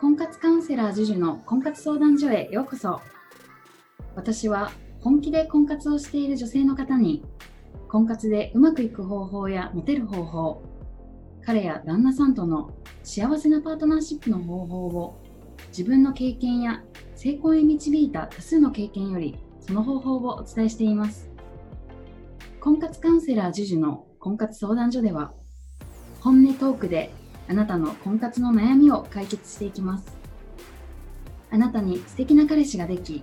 婚活カウンセラー JUJU の婚活相談所へようこそ。私は本気で婚活をしている女性の方に婚活でうまくいく方法やモテる方法彼や旦那さんとの幸せなパートナーシップの方法を自分の経験や成功へ導いた多数の経験よりその方法をお伝えしています。婚活カウンセラー JUJU の婚活相談所では本音トークであなたの婚活の悩みを解決していきます。あなたに素敵な彼氏ができ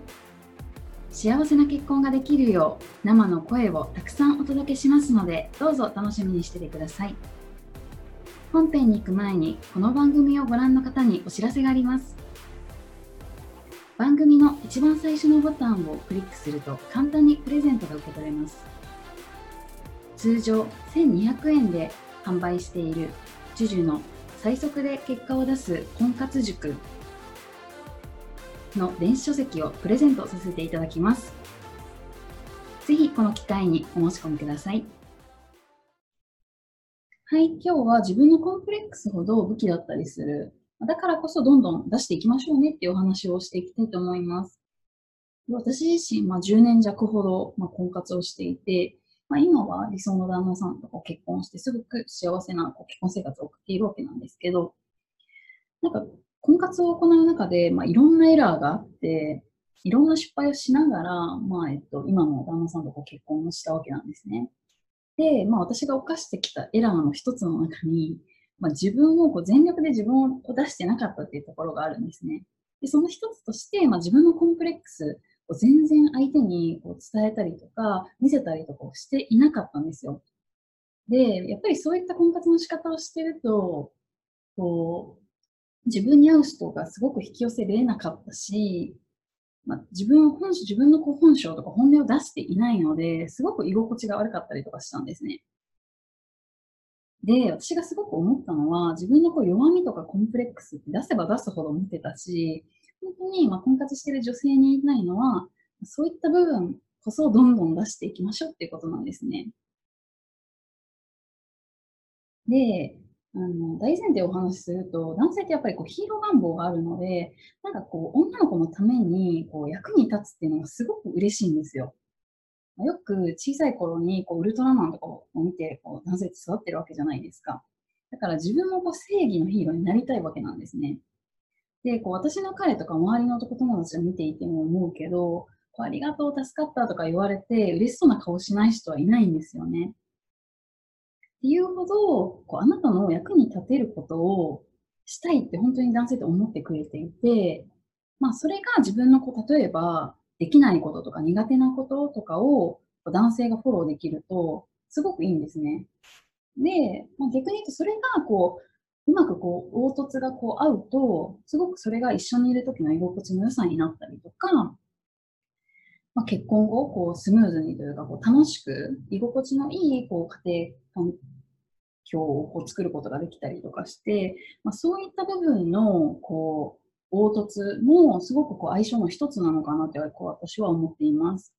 幸せな結婚ができるよう生の声をたくさんお届けしますのでどうぞ楽しみにしててください。本編に行く前にこの番組をご覧の方にお知らせがあります。番組の一番最初のボタンをクリックすると簡単にプレゼントが受け取れます。通常1200円で販売している JUJU の最速で結果を出す婚活塾の電子書籍をプレゼントさせていただきます。ぜひこの機会にお申し込みください。はい、今日は自分のコンプレックスほど武器だったりする。だからこそどんどん出していきましょうねっていうお話をしていきたいと思います。私自身、まあ、10年弱ほど、まあ、婚活をしていて、まあ、今は理想の旦那さんと結婚してすごく幸せな結婚生活を送っているわけなんですけど、なんか婚活を行う中で、まあ、いろんなエラーがあって、いろんな失敗をしながら、まあ、えっと、今の旦那さんと結婚をしたわけなんですね。で、まあ、私が犯してきたエラーの一つの中に、まあ、自分をこう全力で自分を出してなかったっていうところがあるんですね。でその一つとして、まあ、自分のコンプレックス全然相手にこう伝えたりとか、見せたりとかをしていなかったんですよ。で、やっぱりそういった婚活の仕方をしてると、こう、自分に合う人がすごく引き寄せれなかったし、まあ、自分本自分のこう本性とか本音を出していないので、すごく居心地が悪かったりとかしたんですね。で、私がすごく思ったのは、自分のこう弱みとかコンプレックスって出せば出すほど持ってたし、本当に、ま婚活している女性に言いたいのは、そういった部分こそどんどん出していきましょうっていうことなんですね。で、あの大前提をお話しすると、男性ってやっぱりこうヒーロー願望があるので、なんかこう女の子のためにこう役に立つっていうのがすごく嬉しいんですよ。よく小さい頃にこうウルトラマンとかを見てこう男性って育ってるわけじゃないですか。だから自分もこう正義のヒーローになりたいわけなんですね。で、こう私の彼とか周りの男友達を見ていても思うけど、こうありがとう、助かったとか言われて嬉しそうな顔しない人はいないんですよね。っていうほど、こうあなたの役に立てることをしたいって本当に男性って思ってくれていて、まあそれが自分のこ例えばできないこととか苦手なこととかを男性がフォローできるとすごくいいんですね。で、まあ、逆に言うとそれがこううまくこう、凹凸がこう合うと、すごくそれが一緒にいる時の居心地の良さになったりとか、まあ、結婚後、こう、スムーズにというか、こう、楽しく、居心地のいい、こう、家庭環境をこう作ることができたりとかして、まあ、そういった部分の、こう、凹凸もすごくこう相性の一つなのかなってこう私は思っています。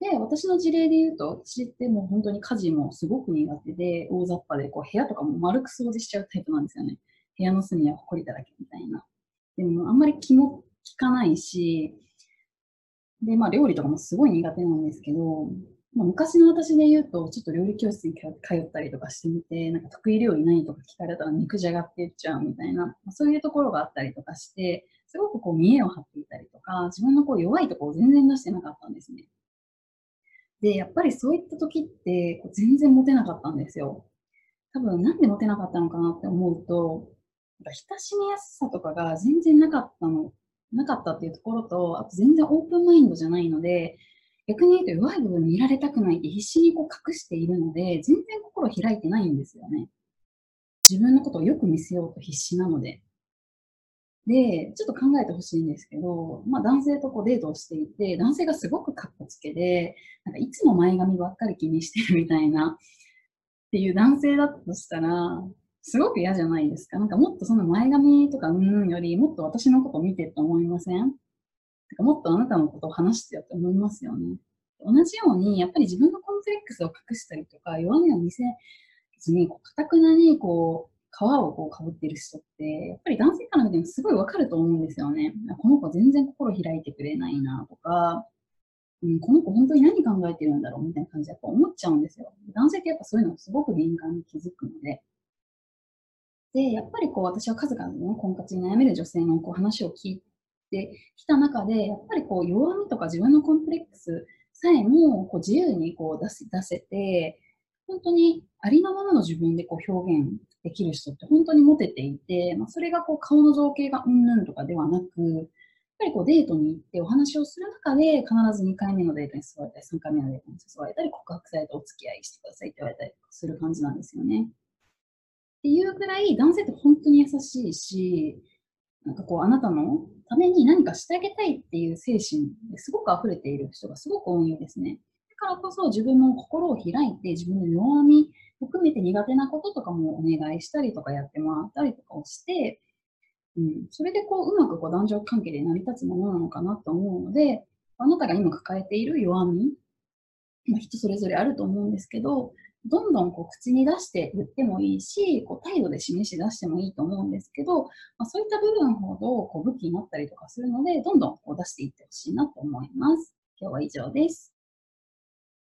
で、私の事例で言うと、私ってもう本当に家事もすごく苦手で、大雑把で、こう部屋とかも丸く掃除しちゃうタイプなんですよね。部屋の隅は埃だらけみたいな。でも、あんまり気も利かないし、で、まあ料理とかもすごい苦手なんですけど、まあ、昔の私で言うと、ちょっと料理教室に通ったりとかしてみて、なんか得意料理何とか聞かれたら肉じゃがって言っちゃうみたいな、まあ、そういうところがあったりとかして、すごくこう見栄を張っていたりとか、自分のこう弱いところを全然出してなかったんですね。で、やっぱりそういった時って全然モテなかったんですよ。多分なんでモテなかったのかなって思うと、親しみやすさとかが全然なかったの、なかったっていうところと、あと全然オープンマインドじゃないので、逆に言うと弱い部分見られたくないって必死にこう隠しているので、全然心開いてないんですよね。自分のことをよく見せようと必死なので。で、ちょっと考えてほしいんですけど、まあ男性とこうデートをしていて、男性がすごくカッコつけで、なんかいつも前髪ばっかり気にしてるみたいな、っていう男性だとしたら、すごく嫌じゃないですか。なんかもっとその前髪とかうんうんより、もっと私のこと見てって思いません？かもっとあなたのことを話してよって思いますよね。同じように、やっぱり自分のコンプレックスを隠したりとか、弱みを見せずに、かたくなにこう、皮をこうかぶってる人って、やっぱり男性から見てもすごいわかると思うんですよね。この子全然心開いてくれないなとか、うん、この子本当に何考えてるんだろうみたいな感じでやっぱ思っちゃうんですよ。男性ってやっぱそういうのすごく敏感に気づくので。で、やっぱりこう私は数々の婚活に悩める女性のこう話を聞いてきた中で、やっぱりこう弱みとか自分のコンプレックスさえもこう自由にこう出せ出せて、本当にありのままの自分でこう表現できる人って本当にモテていて、まあ、それがこう顔の造形がうんぬんとかではなく、やっぱりこうデートに行ってお話をする中で必ず2回目のデートに誘われたり、3回目のデートに誘われたり、告白されてお付き合いしてくださいって言われたりする感じなんですよね。っていうぐらい男性って本当に優しいし、なんかこうあなたのために何かしてあげたいっていう精神ですごく溢れている人がすごく多いんですね。からこそ自分の心を開いて自分の弱み含めて苦手なこととかもお願いしたりとかやってもらったりとかをして、うん、それでこううまくこう男女関係で成り立つものなのかなと思うので、あなたが今抱えている弱み、ま、人それぞれあると思うんですけど、どんどんこう口に出して言ってもいいし、こう態度で示し出してもいいと思うんですけど、まあ、そういった部分ほどこう武器になったりとかするので、どんどんこう出していってほしいなと思います。今日は以上です。